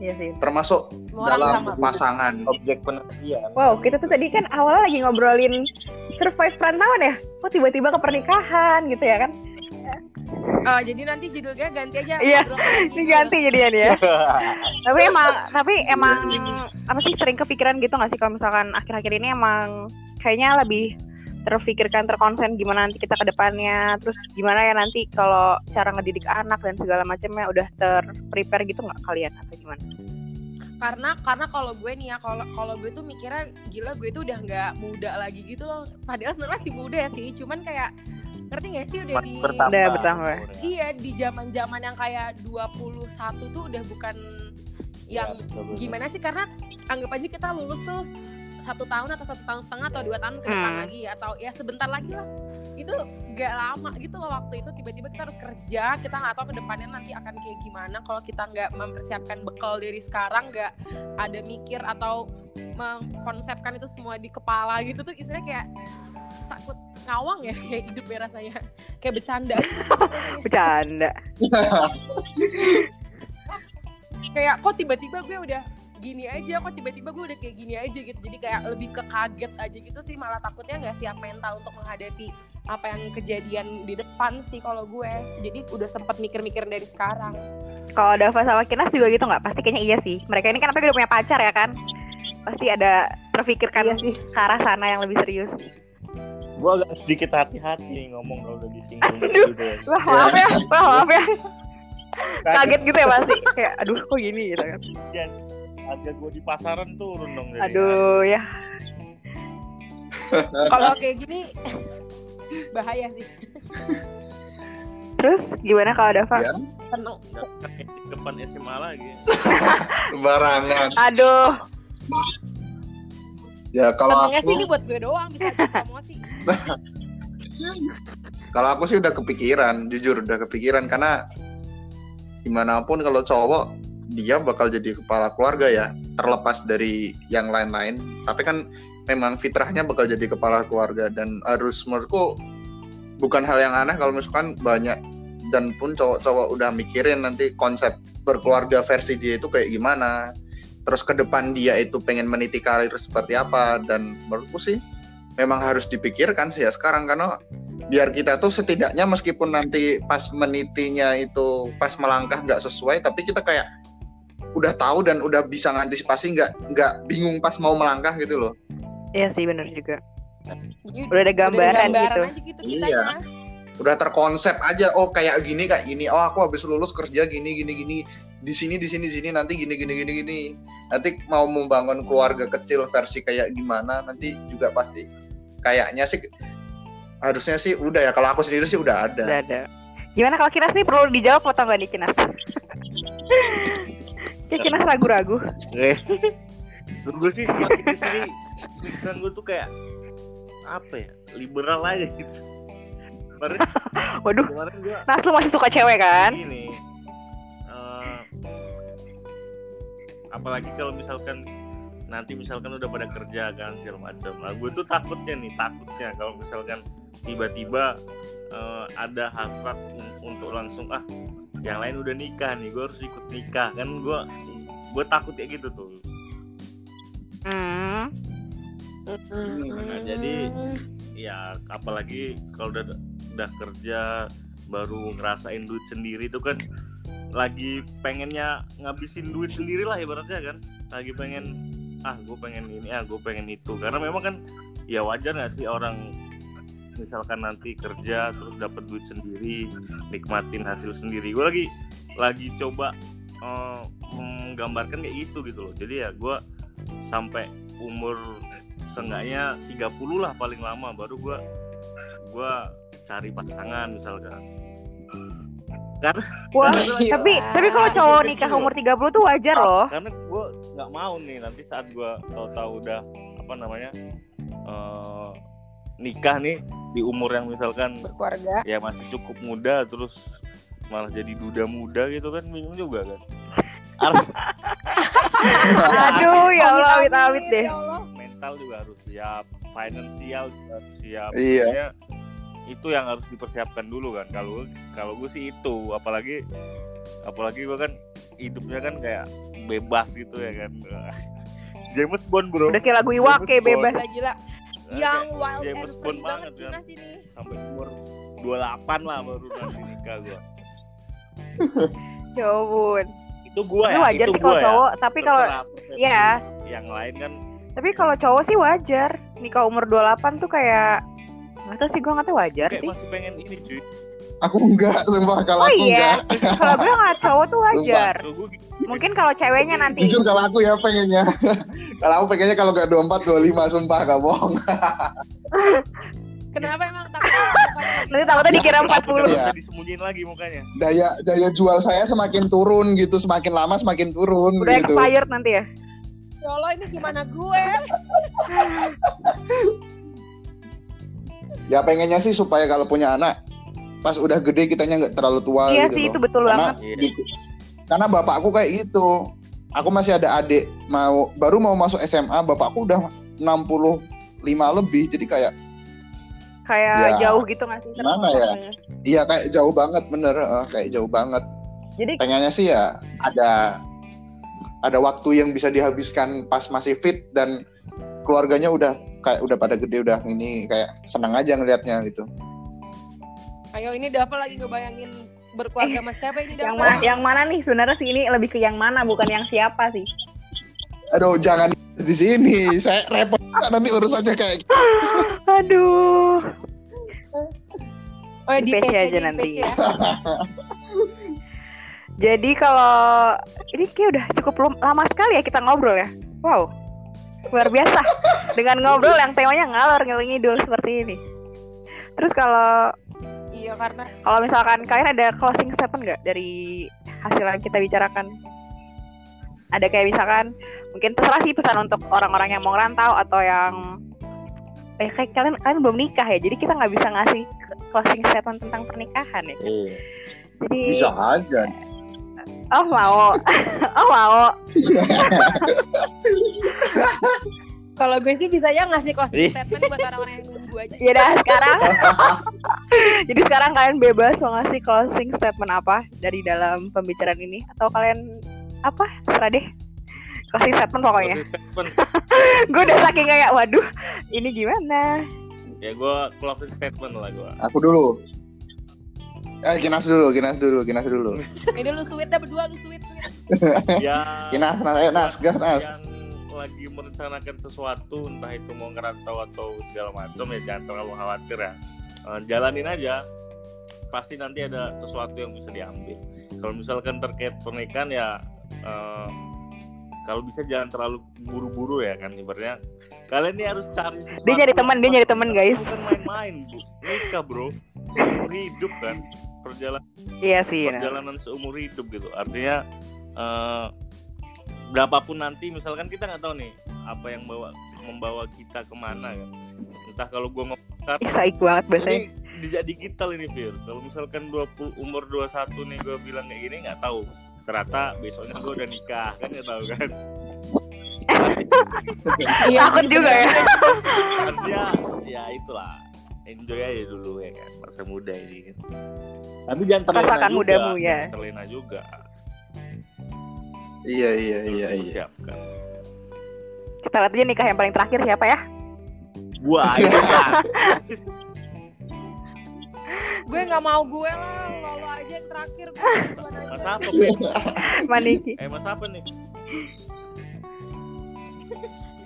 Iya sih. termasuk semua dalam sama pasangan objek penelitian Wow, kita tuh tadi kan awalnya lagi ngobrolin survive perantauan ya. Kok tiba-tiba ke pernikahan gitu ya kan? Eh, jadi nanti judulnya ganti aja Iya, Ini ganti jadian ya. tapi emang tapi emang apa sih sering kepikiran gitu nggak sih kalau misalkan akhir-akhir ini emang kayaknya lebih terfikirkan terkonsen gimana nanti kita ke depannya terus gimana ya nanti kalau cara ngedidik anak dan segala macamnya udah terprepare gitu nggak kalian atau gimana? karena karena kalau gue nih ya kalau kalau gue tuh mikirnya gila gue tuh udah nggak muda lagi gitu loh padahal sebenarnya masih muda sih cuman kayak ngerti gak sih? Udah di Bertambah Udah bertambah. iya di zaman zaman yang kayak 21 tuh udah bukan yang Iya, betul, betul. gimana sih? Karena anggap aja kita lulus tuh satu tahun atau satu tahun setengah atau dua tahun ke depan Hmm. lagi atau ya sebentar lagi lah. Itu gak lama gitu loh waktu itu. Tiba-tiba kita harus kerja kita nggak tahu ke depannya nanti akan kayak gimana. Kalau kita nggak mempersiapkan bekal dari sekarang nggak ada mikir atau mengkonsepkan itu semua di kepala gitu tuh istilahnya kayak takut ngawang ya kayak hidup ya rasanya kayak bercanda. Bercanda. kayak kok tiba-tiba gue udah gini aja kok tiba-tiba gue udah kayak gini aja gitu jadi kayak lebih ke kaget aja gitu sih malah takutnya nggak siap mental untuk menghadapi apa yang kejadian di depan sih kalau gue jadi udah sempat mikir-mikir dari sekarang Kalau Dava sama Kinas juga gitu nggak? Pasti kayaknya iya sih. Mereka ini kan apa udah punya pacar ya kan? Pasti ada terfikirkan Iya sih. ke arah sana yang lebih serius. Gue agak sedikit hati-hati nih ngomong kalau udah disinggung Aduh. gitu ya. Wah maaf ya, wah maaf ya. Kaget gitu ya pasti. Kayak aduh kok gini gitu kan. Harga gue di pasaran turun dong. jadinya. Aduh ya. kalau kayak gini bahaya sih Terus gimana kalau Dava? Ya, seneng depan SMA lagi. barangan Aduh. ya kalau senengnya sih ini aku buat gue doang bisa promosi kalau aku sih udah kepikiran jujur udah kepikiran karena gimana pun kalau cowok dia bakal jadi kepala keluarga ya terlepas dari yang lain-lain. Tapi kan memang fitrahnya bakal jadi kepala keluarga dan harus menurutku bukan hal yang aneh kalau misalkan banyak dan pun cowok-cowok udah mikirin nanti konsep berkeluarga versi dia itu kayak gimana. Terus ke depan dia itu pengen meniti karir seperti apa dan menurutku sih memang harus dipikirkan sih ya sekarang karena biar kita tuh setidaknya meskipun nanti pas menitinya itu pas melangkah nggak sesuai tapi kita kayak udah tahu dan udah bisa ngantisipasi nggak nggak bingung pas mau melangkah gitu loh Iya sih bener juga. Jadi Udah ada gambaran, gitu. aja gitu Iya. udah terkonsep aja oh kayak gini kayak gini oh aku habis lulus kerja gini gini gini di sini di sini di sini nanti gini gini gini gini nanti mau membangun keluarga kecil versi kayak gimana nanti juga pasti kayaknya sih harusnya sih udah ya kalau aku sendiri sih udah ada Udah ada. Gimana kalau Kinas nih perlu dijawab atau nggak nih Kinas? Kayak Kinas ragu-ragu. gue sih semakin di sini pikiran gue tuh kayak apa ya liberal aja gitu kemarin Waduh, kemarin gue Nas lu masih suka cewek kan? ini eh, apalagi kalau misalkan nanti misalkan udah pada kerja kan segala macam nah gue tuh takutnya nih takutnya kalau misalkan tiba-tiba eh, ada hasrat un- untuk langsung ah yang lain udah nikah nih gue harus ikut nikah. Kan gue gue takut kayak gitu tuh. Hmm. Nah, jadi ya apalagi kalau udah udah kerja baru ngerasain duit sendiri itu kan lagi pengennya ngabisin duit sendiri lah ibaratnya kan. Lagi pengen ah gue pengen ini ah gue pengen itu. Karena memang kan ya wajar nggak sih orang misalkan nanti kerja terus dapat duit sendiri nikmatin hasil sendiri. Gue lagi lagi coba eh, menggambarkan kayak gitu gitu loh. Jadi ya gue sampai umur seenggaknya 30 lah paling lama baru gua gua cari pasangan misalkan karena Wah, tapi tapi kalau cowok nikah umur 30 tuh wajar loh. karena gua nggak mau nih nanti saat gua tahu-tahu udah apa namanya eh, nikah nih di umur yang misalkan berkeluarga ya masih cukup muda terus malah jadi duda muda gitu kan bingung juga kan Aduh, ya Allah, amit-amit deh. Ya Allah. mental juga harus siap finansial juga harus siap Iya. Makanya itu yang harus dipersiapkan dulu kan kalau kalau gue sih itu apalagi apalagi gue kan hidupnya kan kayak bebas gitu ya kan James Bond bro Udah kayak lagu Iwake James bebas. Gila gila. Nah, Yang wild James and Bond free banget banget kan Kinas ini. sampai umur 28 lah baru nanti nikah gue Jawabun. itu gue ya wajar itu sih kalau ya. cowok, tapi kalau Iya. yang lain kan tapi kalau cowok sih wajar. Nikah umur 28 tuh kayak nggak tahu sih gue nggak tahu wajar kayak sih. masih pengen ini cuy aku enggak sumpah kalau Oh aku iya, enggak kalau gue nggak cowok tuh wajar. Gue Mungkin kalau ceweknya nanti jujur kalau aku ya pengennya kalau aku pengennya kalau nggak 24 25 sumpah gak bohong Kenapa emang takut? nanti takutnya dikira 40. Udah Iya. disembunyiin lagi mukanya daya daya jual saya semakin turun gitu semakin lama semakin turun Udah gitu expired nanti ya. Ya Allah ini gimana gue? ya pengennya sih supaya kalau punya anak pas udah gede kitanya nggak terlalu tua Iya gitu sih loh. itu betul karena banget. Iya. di- karena bapakku kayak gitu aku masih ada adik mau baru mau masuk SMA bapakku udah 65 lebih jadi kayak Kayak Ya, jauh gitu nggak sih? gimana ya? iya kayak jauh banget bener eh, kayak jauh banget Jadi pengennya sih ya ada ada waktu yang bisa dihabiskan pas masih fit dan keluarganya udah kayak udah pada gede udah ini kayak senang aja ngelihatnya gitu Ayo ini Dava lagi ngebayangin berkeluarga sama siapa ini yang Dava? mana yang mana nih sebenarnya sih ini lebih ke yang mana bukan yang siapa sih? aduh jangan di sini saya repot nanti urusannya kayak gitu. Aduh. Oh ya, Di di PC PC aja di nanti. PC ya. Jadi kalau ini kayak udah cukup lama sekali ya kita ngobrol ya. Wow. Luar biasa. Dengan ngobrol yang temanya ngalor ngidul seperti ini. Terus kalau Iya karena kalau misalkan kalian ada closing statement nggak dari hasil yang kita bicarakan? Ada kayak misalkan mungkin terserah sih pesan untuk orang-orang yang mau ngerantau atau yang eh kayak kalian kalian belum nikah ya, jadi kita nggak bisa ngasih closing statement tentang pernikahan ya. Iya. Jadi bisa aja oh mau, oh mau. kalau gue sih bisa ya ngasih Ih. closing statement buat orang-orang yang nunggu aja. Ya udah sekarang. Jadi sekarang kalian bebas mau ngasih closing statement apa dari dalam pembicaraan ini atau kalian apa? Terserah deh. Closing statement pokoknya. Gue udah saking kayak waduh, ini gimana? ya gue closing statement lah gue aku dulu eh kinas dulu kinas dulu kinas dulu Ini lu sweet dah berdua lu sweet. sweet. ya kinas nas ayo nas gas nas yang lagi merencanakan sesuatu entah itu mau ngerantau atau segala macam ya jangan terlalu khawatir ya. Eh, jalanin aja. Pasti nanti ada sesuatu yang bisa diambil. Kalau misalkan terkait pernikahan ya eh, kalau bisa jangan terlalu buru-buru ya kan ibaratnya. Kalian ini harus cari sesuatu Dia nyari yang teman, dia nyari teman, guys. bukan main-main bu. Nikah bro. Seumur hidup kan. Perjalanan Iya sih. nah. perjalanan seumur hidup gitu. Artinya eh, berapapun nanti misalkan kita nggak tahu nih apa yang bawa membawa kita ke mana kan entah kalau gue ngomong Ih, saik banget bahasanya. ini jejak digital ini Fir kalau misalkan 20 umur 21 nih gue bilang kayak gini nggak tahu ternyata besoknya gue udah nikah kan nggak tahu kan Iya Takut sih, juga ya. bener. artinya ya itulah enjoy aja dulu ya kan masa muda ini kan tapi jangan terlena Rasakan juga mudamu, ya. terlena juga Iya iya iya iya. siapkan Kita lihat aja nikah yang paling terakhir siapa ya? itu kan Gue nggak mau gue lah, lo, lo aja yang terakhir. Mas apa? Maniki. eh mas apa nih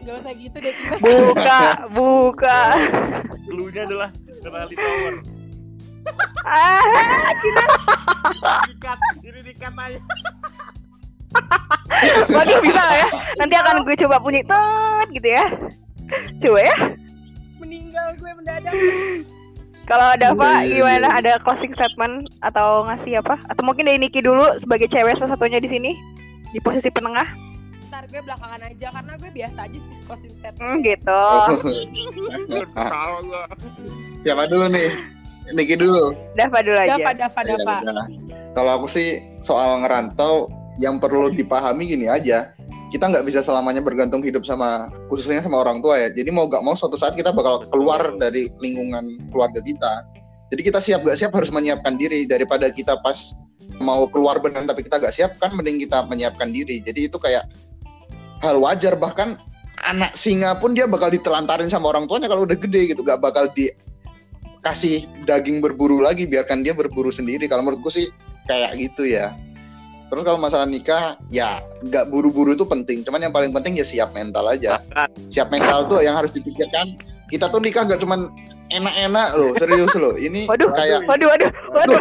Gak usah gitu deh Tina. Buka, buka. clue-nya adalah kenali tower Ah, dikat ini dikat aja waduh bisa ya? Nanti akan gue coba bunyi tut gitu ya. Coba ya. Meninggal gue mendadak. Kalau ada apa Iya, iya, gimana? iya. Ada closing statement atau ngasih apa? Atau mungkin dari Niki dulu sebagai cewek salah satunya di sini di posisi penengah. Ntar gue belakangan aja karena gue biasa aja sih closing statement. Hmm, gitu. Siapa dulu nih? Niki dulu. Dava dulu aja. Dava, Dava, Ya Dava. udah. Kalau aku sih soal ngerantau yang perlu dipahami gini aja. Kita nggak bisa selamanya bergantung hidup sama khususnya sama orang tua ya. Jadi mau gak mau suatu saat kita bakal keluar dari lingkungan keluarga kita. Jadi kita siap gak siap harus menyiapkan diri daripada kita pas mau keluar beneran tapi kita gak siap kan mending kita menyiapkan diri. Jadi itu kayak hal wajar bahkan anak singa pun dia bakal ditelantarin sama orang tuanya kalau udah gede gitu gak bakal dikasih daging berburu lagi biarkan dia berburu sendiri kalau menurutku sih kayak gitu ya terus kalau masalah nikah ya nggak buru-buru itu penting. Cuman yang paling penting ya siap mental aja. Siap mental tuh yang harus dipikirkan. Kita tuh nikah nggak cuman enak-enak loh serius loh. Ini Waduh, kayak Waduh, waduh, waduh.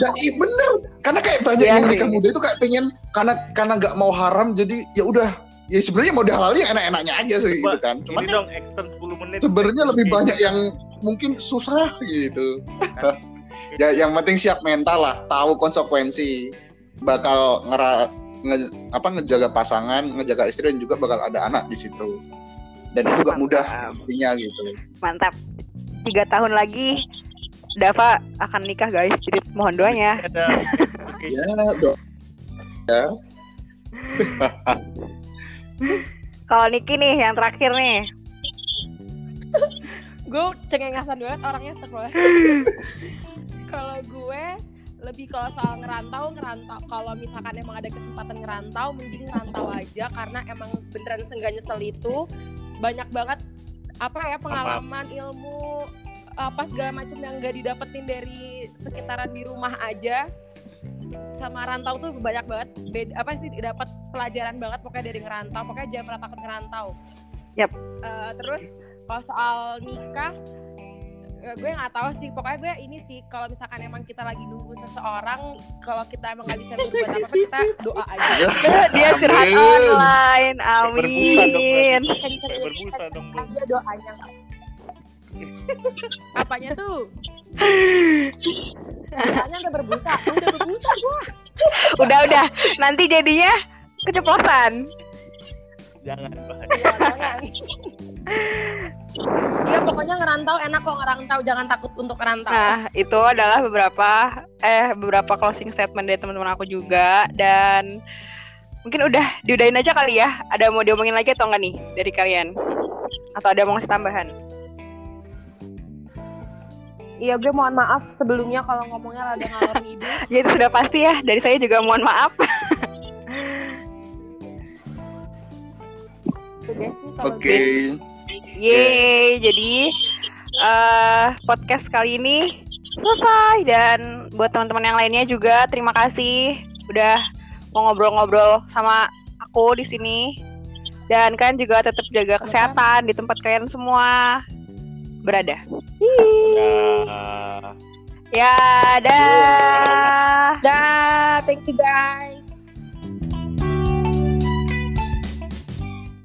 jadi bener. Karena kayak banyak Iya yang nikah muda itu kayak pengen karena karena nggak mau haram jadi ya udah. Ya sebenarnya mau dihalalin enak-enaknya aja sih gitu kan. cuman ini dong extend 10 menit. sebenarnya lebih banyak yang mungkin susah gitu. ya yang penting siap mental lah, tahu konsekuensi bakal ngera nge- apa ngejaga pasangan, ngejaga istri dan juga bakal ada anak di situ. Dan itu gak mudah intinya gitu. Mantap. Tiga tahun lagi Dava akan nikah guys. Jadi mohon doanya. oke Ya, do. Kalau Niki nih yang terakhir nih. gue cengengasan banget orangnya setelah kalau gue lebih kalau soal ngerantau ngerantau. Kalau misalkan emang ada kesempatan ngerantau mending ngerantau aja. Karena emang beneran senggak nyesel itu banyak banget apa ya pengalaman ilmu apa segala macam yang gak didapetin dari sekitaran di rumah aja. Sama rantau tuh banyak banget. Beda apa sih dapat pelajaran banget pokoknya dari ngerantau. Pokoknya jangan pernah takut ngerantau. Yap. Eh, terus kalau soal nikah gue nggak tahu sih pokoknya gue ini sih kalau misalkan emang kita lagi nunggu seseorang kalau kita emang nggak bisa berbuat apa apa kita doa aja Dia curhat Amin. online. berbusa dong Amin. berbusa dong aja doanya apanya tuh Doanya udah berbusa udah berbusa gue Udah, udah. Nanti jadinya keceplosan. jangan bahas Iya, jangan. Iya pokoknya ngerantau enak kok ngerantau jangan takut untuk ngerantau. Nah, itu adalah beberapa eh beberapa closing statement dari teman-teman aku juga dan mungkin udah diudahin aja kali ya. Ada mau diomongin lagi atau enggak nih dari kalian? Atau ada mau ngasih tambahan? Iya gue mohon maaf sebelumnya kalau ngomongnya rada ngalor ngidul. Ya itu sudah pasti ya. Dari saya juga mohon maaf. Oke. gue. Yeay, jadi eh podcast kali ini selesai dan buat teman-teman yang lainnya juga terima kasih udah mau ngobrol-ngobrol sama aku di sini. Dan kalian juga tetap jaga kesehatan di tempat kalian semua berada. Ya. Ya, dah. Dah, thank you guys.